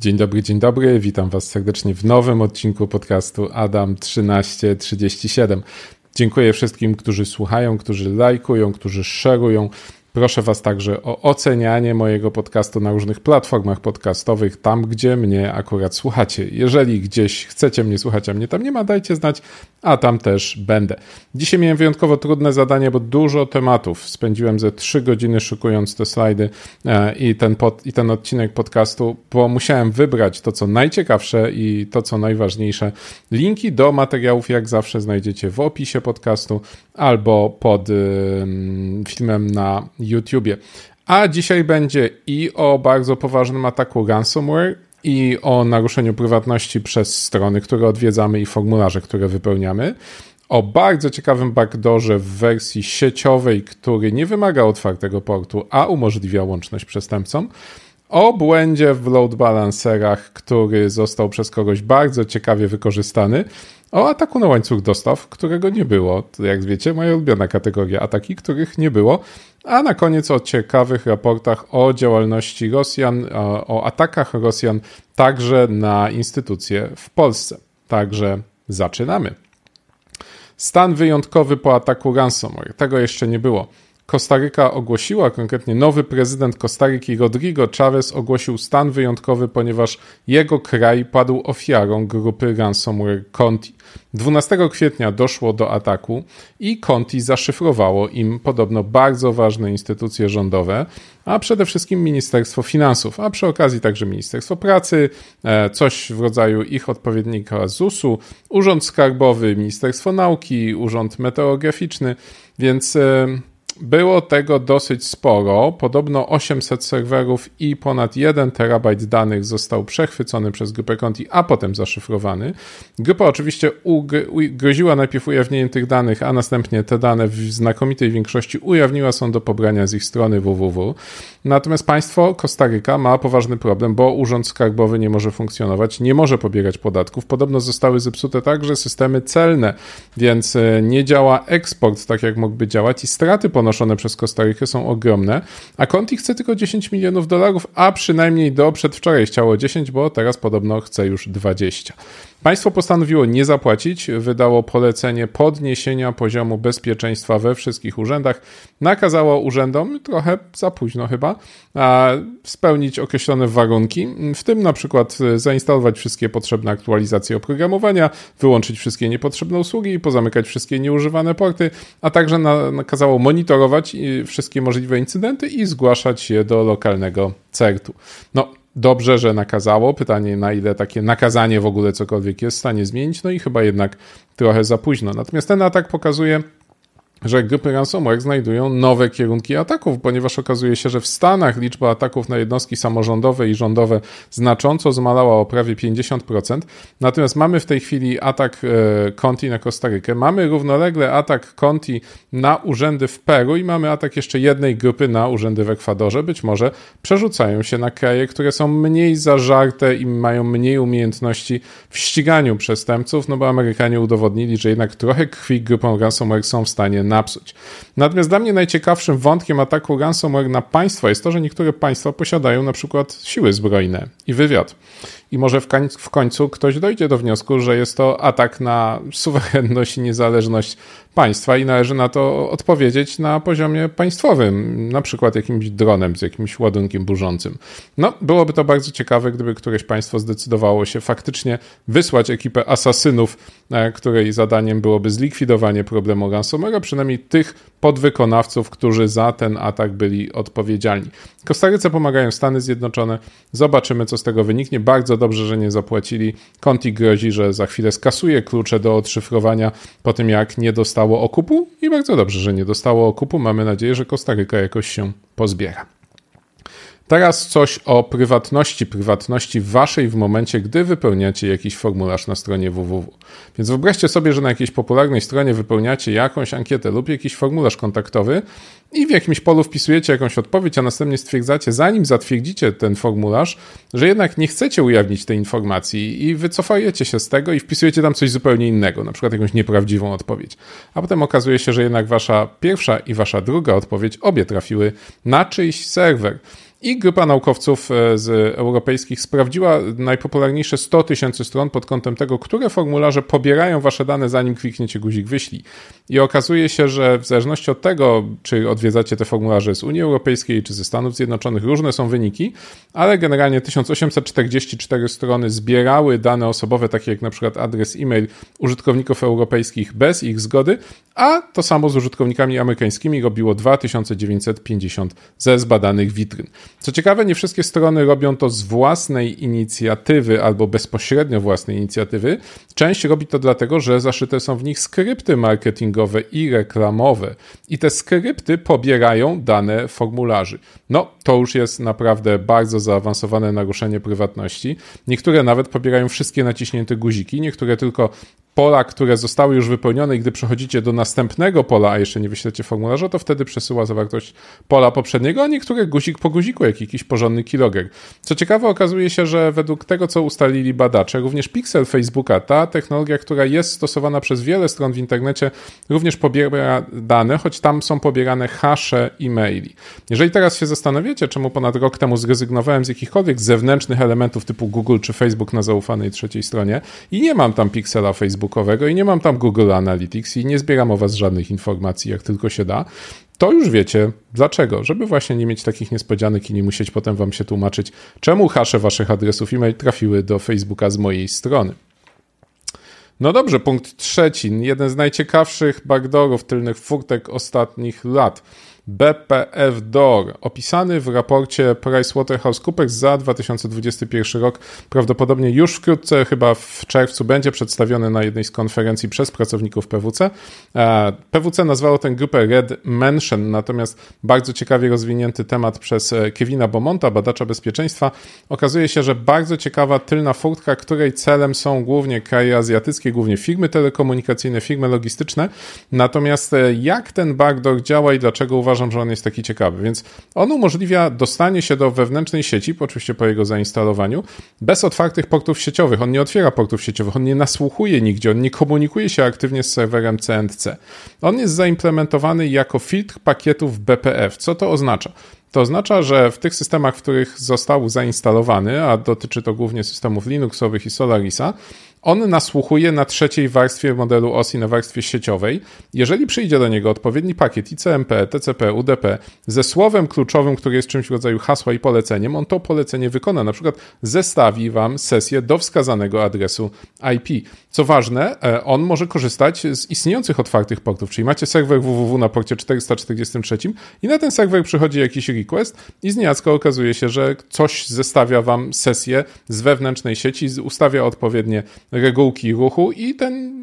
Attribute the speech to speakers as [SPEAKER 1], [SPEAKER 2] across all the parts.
[SPEAKER 1] Dzień dobry, dzień dobry. Witam Was serdecznie w nowym odcinku podcastu Adam 1337. Dziękuję wszystkim, którzy słuchają, którzy lajkują, którzy szerują Proszę Was także o ocenianie mojego podcastu na różnych platformach podcastowych, tam gdzie mnie akurat słuchacie. Jeżeli gdzieś chcecie mnie słuchać, a mnie tam nie ma, dajcie znać, a tam też będę. Dzisiaj miałem wyjątkowo trudne zadanie, bo dużo tematów. Spędziłem ze trzy godziny szukując te slajdy e, i ten, pod, i ten odcinek podcastu, bo musiałem wybrać to, co najciekawsze i to, co najważniejsze. Linki do materiałów, jak zawsze, znajdziecie w opisie podcastu albo pod filmem na YouTubie. A dzisiaj będzie i o bardzo poważnym ataku ransomware, i o naruszeniu prywatności przez strony, które odwiedzamy i formularze, które wypełniamy. O bardzo ciekawym backdoorze w wersji sieciowej, który nie wymaga otwartego portu, a umożliwia łączność przestępcom. O błędzie w load balancerach, który został przez kogoś bardzo ciekawie wykorzystany o ataku na łańcuch dostaw, którego nie było. To jak wiecie, moja ulubiona kategoria ataki, których nie było. A na koniec o ciekawych raportach o działalności Rosjan, o atakach Rosjan także na instytucje w Polsce. Także zaczynamy. Stan wyjątkowy po ataku ransomware. Tego jeszcze nie było. Kostaryka ogłosiła, konkretnie nowy prezydent Kostaryki Rodrigo Chavez ogłosił stan wyjątkowy, ponieważ jego kraj padł ofiarą grupy ransomware Conti. 12 kwietnia doszło do ataku i Conti zaszyfrowało im podobno bardzo ważne instytucje rządowe, a przede wszystkim Ministerstwo Finansów, a przy okazji także Ministerstwo Pracy, e, coś w rodzaju ich odpowiednika ZUS-u, Urząd Skarbowy, Ministerstwo Nauki, Urząd Meteorograficzny, więc e, było tego dosyć sporo. Podobno 800 serwerów i ponad 1 terabajt danych został przechwycony przez grupę Conti, a potem zaszyfrowany. Grupa oczywiście groziła najpierw ujawnieniem tych danych, a następnie te dane w znakomitej większości ujawniła są do pobrania z ich strony www. Natomiast państwo Kostaryka ma poważny problem, bo urząd skarbowy nie może funkcjonować, nie może pobierać podatków. Podobno zostały zepsute także systemy celne, więc e, nie działa eksport tak jak mógłby działać i straty ponoszone ponoszone przez Kostarykę są ogromne, a Conti chce tylko 10 milionów dolarów, a przynajmniej do przedwczoraj chciało 10, bo teraz podobno chce już 20. Państwo postanowiło nie zapłacić, wydało polecenie podniesienia poziomu bezpieczeństwa we wszystkich urzędach, nakazało urzędom, trochę za późno chyba, spełnić określone warunki, w tym na przykład zainstalować wszystkie potrzebne aktualizacje oprogramowania, wyłączyć wszystkie niepotrzebne usługi, pozamykać wszystkie nieużywane porty, a także nakazało monitorować wszystkie możliwe incydenty i zgłaszać je do lokalnego CERT-u. No, dobrze, że nakazało. Pytanie, na ile takie nakazanie w ogóle cokolwiek jest w stanie zmienić, no i chyba jednak trochę za późno. Natomiast ten atak pokazuje, że grupy ransomware znajdują nowe kierunki ataków, ponieważ okazuje się, że w Stanach liczba ataków na jednostki samorządowe i rządowe znacząco zmalała o prawie 50%. Natomiast mamy w tej chwili atak e, Conti na Kostarykę, mamy równolegle atak Conti na urzędy w Peru i mamy atak jeszcze jednej grupy na urzędy w Ekwadorze. Być może przerzucają się na kraje, które są mniej zażarte i mają mniej umiejętności w ściganiu przestępców, no bo Amerykanie udowodnili, że jednak trochę krwi grupą ransomware są w stanie napsuć. Natomiast dla mnie najciekawszym wątkiem ataku ransomware na państwa jest to, że niektóre państwa posiadają na przykład siły zbrojne i wywiad i może w, końcu, w końcu ktoś dojdzie do wniosku, że jest to atak na suwerenność i niezależność państwa i należy na to odpowiedzieć na poziomie państwowym, na przykład jakimś dronem z jakimś ładunkiem burzącym. No, byłoby to bardzo ciekawe, gdyby któreś państwo zdecydowało się faktycznie wysłać ekipę asasynów, e, której zadaniem byłoby zlikwidowanie problemu ransomware'a, przynajmniej tych podwykonawców, którzy za ten atak byli odpowiedzialni. Kostaryce pomagają Stany Zjednoczone. Zobaczymy, co z tego wyniknie. Bardzo dobrze, że nie zapłacili. Conti grozi, że za chwilę skasuje klucze do odszyfrowania po tym, jak nie dostało okupu. I bardzo dobrze, że nie dostało okupu. Mamy nadzieję, że Kostaryka jakoś się pozbiera. Teraz coś o prywatności, prywatności waszej w momencie, gdy wypełniacie jakiś formularz na stronie www. Więc wyobraźcie sobie, że na jakiejś popularnej stronie wypełniacie jakąś ankietę lub jakiś formularz kontaktowy i w jakimś polu wpisujecie jakąś odpowiedź, a następnie stwierdzacie, zanim zatwierdzicie ten formularz, że jednak nie chcecie ujawnić tej informacji i wycofajecie się z tego i wpisujecie tam coś zupełnie innego, na przykład jakąś nieprawdziwą odpowiedź. A potem okazuje się, że jednak wasza pierwsza i wasza druga odpowiedź obie trafiły na czyjś serwer. I grupa naukowców e, z europejskich sprawdziła najpopularniejsze 100 tysięcy stron pod kątem tego, które formularze pobierają wasze dane, zanim klikniecie guzik wyślij. I okazuje się, że w zależności od tego, czy odwiedzacie te formularze z Unii Europejskiej, czy ze Stanów Zjednoczonych, różne są wyniki, ale generalnie 1844 strony zbierały dane osobowe, takie jak na przykład adres e-mail użytkowników europejskich bez ich zgody, a to samo z użytkownikami amerykańskimi robiło 2950 ze zbadanych witryn. Co ciekawe, nie wszystkie strony robią to z własnej inicjatywy albo bezpośrednio własnej inicjatywy. Część robi to dlatego, że zaszyte są w nich skrypty marketingowe i reklamowe. I te skrypty pobierają dane formularzy. No, to już jest naprawdę bardzo zaawansowane naruszenie prywatności. Niektóre nawet pobierają wszystkie naciśnięte guziki, niektóre tylko pola, które zostały już wypełnione i gdy przechodzicie do następnego pola, a jeszcze nie wyślecie formularza, to wtedy przesyła zawartość pola poprzedniego, a niektóre guzik po guziku, jak jakiś porządny kiloger. Co ciekawe, okazuje się, że według tego, co ustalili badacze, również Pixel Facebooka, ta technologia, która jest stosowana przez wiele stron w internecie, również pobiera dane, choć tam są pobierane hasze e-maili. Jeżeli teraz się zastanawiacie, czemu ponad rok temu zrezygnowałem z jakichkolwiek zewnętrznych elementów typu Google czy Facebook na zaufanej trzeciej stronie i nie mam tam Pixela Facebooka, facebookowego i nie mam tam Google Analytics i nie zbieram o was żadnych informacji, jak tylko się da, to już wiecie dlaczego. Żeby właśnie nie mieć takich niespodzianek i nie musieć potem wam się tłumaczyć, czemu hasze waszych adresów e-mail trafiły do Facebooka z mojej strony. No dobrze, punkt trzeci. Jeden z najciekawszych backdoorów tylnych furtek ostatnich lat. BPF DOR, opisany w raporcie PricewaterhouseCoopers za 2021 rok. Prawdopodobnie już wkrótce, chyba w czerwcu, będzie przedstawiony na jednej z konferencji przez pracowników PWC. E, PWC nazwało tę grupę Red Mention, natomiast bardzo ciekawie rozwinięty temat przez e, Kevina Bomonta, badacza bezpieczeństwa. Okazuje się, że bardzo ciekawa tylna furtka, której celem są głównie kraje azjatyckie, głównie firmy telekomunikacyjne, firmy logistyczne. Natomiast e, jak ten backdoor działa i dlaczego uważam, uważam, że on jest taki ciekawy. Więc on umożliwia dostanie się do wewnętrznej sieci, oczywiście po jego zainstalowaniu, bez otwartych portów sieciowych. On nie otwiera portów sieciowych, on nie nasłuchuje nigdzie, on nie komunikuje się aktywnie z serwerem CNC. On jest zaimplementowany jako filtr pakietów BPF. Co to oznacza? To oznacza, że w tych systemach, w których został zainstalowany, a dotyczy to głównie systemów Linuxowych i Solarisa, on nasłuchuje na trzeciej warstwie modelu OSI, na warstwie sieciowej. Jeżeli przyjdzie do niego odpowiedni pakiet ICMP, TCP, UDP ze słowem kluczowym, który jest czymś w rodzaju hasła i poleceniem, on to polecenie wykona. Na przykład zestawi wam sesję do wskazanego adresu IP. Co ważne, e, on może korzystać z istniejących otwartych portów, czyli macie serwer www na porcie 443 i na ten serwer przychodzi jakiś request i z okazuje się, że coś zestawia wam sesję z wewnętrznej sieci, ustawia odpowiednie regułki ruchu i ten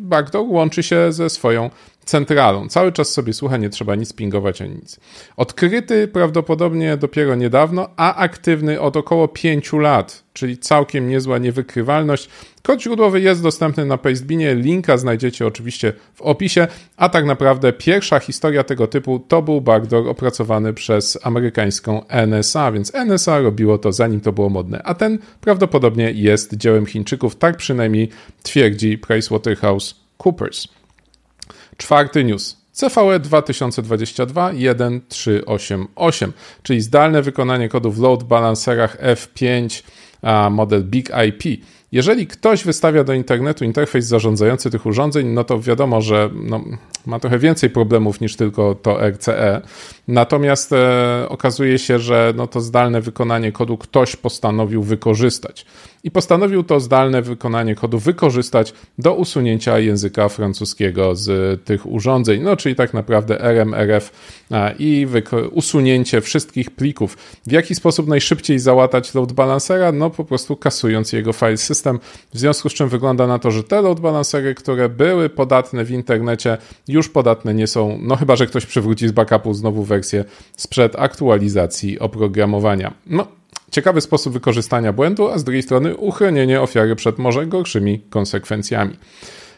[SPEAKER 1] backdoor łączy się ze swoją centralą. Cały czas sobie słucha, nie trzeba nic pingować ani nic. Odkryty prawdopodobnie dopiero niedawno, a aktywny od około 5 lat, czyli całkiem niezła niewykrywalność. Kod źródłowy jest dostępny na Pastebinie, linka znajdziecie oczywiście w opisie, a tak naprawdę pierwsza historia tego typu to był backdoor opracowany przez amerykańską NSA, więc NSA robiło to zanim to było modne, a ten prawdopodobnie jest dziełem Chińczyków, tak przynajmniej twierdzi PricewaterhouseCoopers. Czwarty news. CVE 2022 1388, czyli zdalne wykonanie kodu w load balancerach F5 model Big IP. Jeżeli ktoś wystawia do internetu interfejs zarządzający tych urządzeń, no to wiadomo, że no, ma trochę więcej problemów niż tylko to RCE. Natomiast e, okazuje się, że no, to zdalne wykonanie kodu ktoś postanowił wykorzystać. I postanowił to zdalne wykonanie kodu wykorzystać do usunięcia języka francuskiego z tych urządzeń. No, czyli tak naprawdę RMRF i usunięcie wszystkich plików. W jaki sposób najszybciej załatać load balancera? No, po prostu kasując jego file system. W związku z czym wygląda na to, że te load balancery, które były podatne w internecie, już podatne nie są, no chyba, że ktoś przywróci z backupu znowu wersję sprzed aktualizacji oprogramowania. No, ciekawy sposób wykorzystania błędu, a z drugiej strony uchronienie ofiary przed może gorszymi konsekwencjami.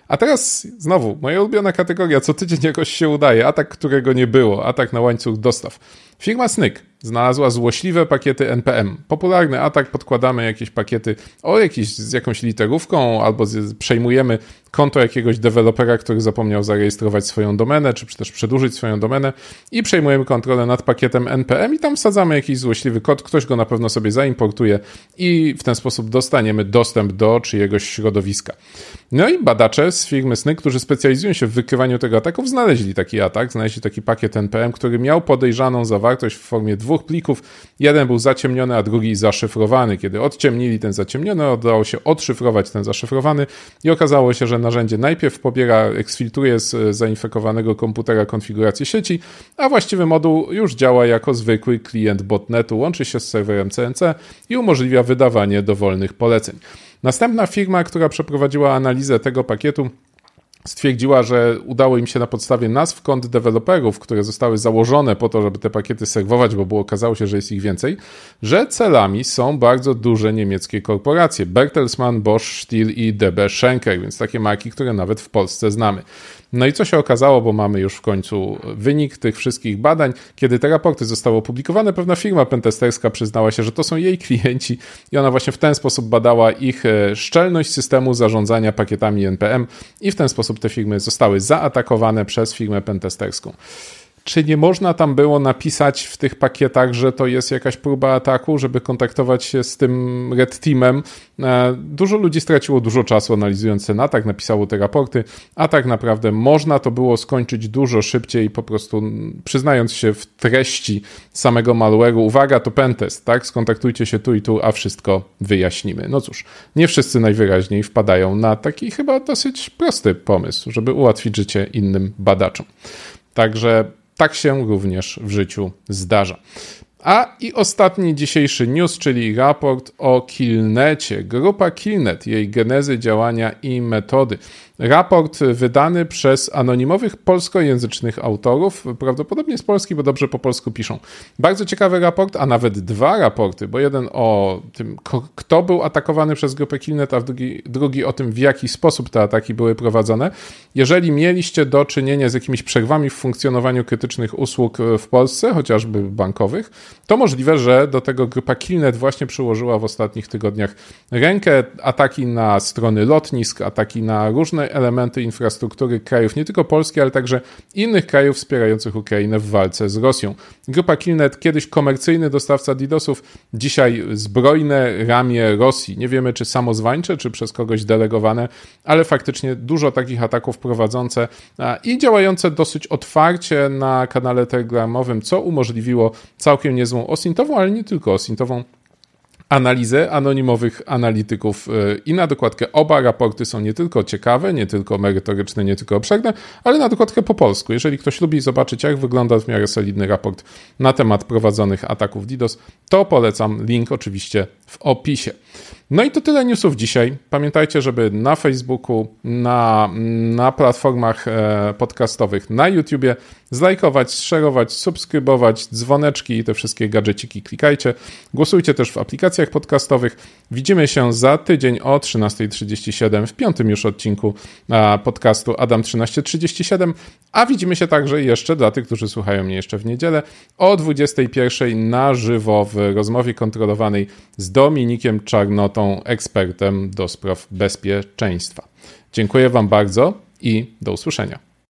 [SPEAKER 1] A teraz znowu, moja ulubiona kategoria, co tydzień jakoś się udaje, atak, którego nie było, atak na łańcuch dostaw. Firma Snyk znalazła złośliwe pakiety NPM. Popularny atak, podkładamy jakieś pakiety o jakieś, z jakąś literówką albo z, przejmujemy konto jakiegoś dewelopera, który zapomniał zarejestrować swoją domenę, czy też przedłużyć swoją domenę i przejmujemy kontrolę nad pakietem NPM i tam wsadzamy jakiś złośliwy kod, ktoś go na pewno sobie zaimportuje i w ten sposób dostaniemy dostęp do czyjegoś środowiska. No i badacze z firmy Sny, którzy specjalizują się w wykrywaniu tego ataków, znaleźli taki atak, znaleźli taki pakiet NPM, który miał podejrzaną zawartość w formie dwóch plików. Jeden był zaciemniony, a drugi zaszyfrowany. Kiedy odciemnili ten zaciemniony, udało się odszyfrować ten zaszyfrowany i okazało się, że narzędzie najpierw pobiera, eksfiltruje z zainfekowanego komputera konfigurację sieci, a właściwy moduł już działa jako zwykły klient botnetu, łączy się z serwerem CNC i umożliwia wydawanie dowolnych poleceń. Następna firma, która przeprowadziła analizę tego pakietu, stwierdziła, że udało im się na podstawie nazw kont deweloperów, które zostały założone po to, żeby te pakiety serwować, bo było, okazało się, że jest ich więcej, że celami są bardzo duże niemieckie korporacje. Bertelsmann, Bosch, Stihl i DB Schenker, więc takie marki, które nawet w Polsce znamy. No i co się okazało, bo mamy już w końcu wynik tych wszystkich badań. Kiedy te raporty zostały opublikowane, pewna firma pentesterska przyznała się, że to są jej klienci i ona właśnie w ten sposób badała ich e, szczelność systemu zarządzania pakietami NPM i w ten sposób te firmy zostały zaatakowane przez firmę pentesterską. Czy nie można tam było napisać w tych pakietach, że to jest jakaś próba ataku, żeby kontaktować się z tym Red Teamem? E, dużo ludzi straciło dużo czasu analizując ten atak, napisało te raporty, a tak naprawdę można to było skończyć dużo szybciej, po prostu przyznając się w treści samego malware'u, uwaga, to pentest, tak? Skontaktujcie się tu i tu, a wszystko wyjaśnimy. No cóż, nie wszyscy najwyraźniej wpadają na taki chyba dosyć prosty pomysł, żeby ułatwić życie innym badaczom. Także tak się również w życiu zdarza. A i ostatni dzisiejszy news, czyli raport o Killnecie. Grupa Killnet, jej genezy, działania i metody. Raport wydany przez anonimowych polskojęzycznych autorów, prawdopodobnie z Polski, bo dobrze po polsku piszą. Bardzo ciekawy raport, a nawet dwa raporty, bo jeden o tym, kto był atakowany przez grupę Killnet, a drugi, drugi o tym, w jaki sposób te ataki były prowadzone. Jeżeli mieliście do czynienia z jakimiś przerwami w funkcjonowaniu krytycznych usług w Polsce, chociażby bankowych, to możliwe, że do tego grupa Killnet właśnie przyłożyła w ostatnich tygodniach rękę. Ataki na strony lotnisk, ataki na różne elementy infrastruktury krajów, nie tylko Polski, ale także innych krajów wspierających Ukrainę w walce z Rosją. Grupa Killnet, kiedyś komercyjny dostawca DDoSów, dzisiaj zbrojne ramię Rosji. Nie wiemy, czy samozwańcze, czy przez kogoś delegowane, ale faktycznie dużo takich ataków prowadzące i działające dosyć otwarcie na kanale telegramowym, co umożliwiło całkiem niezłą osintową, ale nie tylko osintową analizę anonimowych analityków e, i na dokładkę oba raporty są nie tylko ciekawe, nie tylko merytoryczne, nie tylko obszerne, ale na dokładkę po polsku. Jeżeli ktoś lubi zobaczyć, jak wygląda w miarę solidny raport na temat prowadzonych ataków DDoS, to polecam link oczywiście w opisie. No i to tyle newsów dzisiaj. Pamiętajcie, żeby na Facebooku, na, na platformach e, podcastowych, na YouTubie zlajkować, szerować, subskrybować, dzwoneczki i te wszystkie gadżeciki klikajcie. Głosujcie też w aplikacjach podcastowych. Widzimy się za tydzień o 13.37 w piątym już odcinku e, podcastu Adam 1337, a widzimy się także jeszcze dla tych, którzy słuchają mnie jeszcze w niedzielę o 21.00 na żywo w rozmowie kontrolowanej z Dominikiem Czarnotą, ekspertem do spraw bezpieczeństwa. Dziękuję Wam bardzo i do usłyszenia.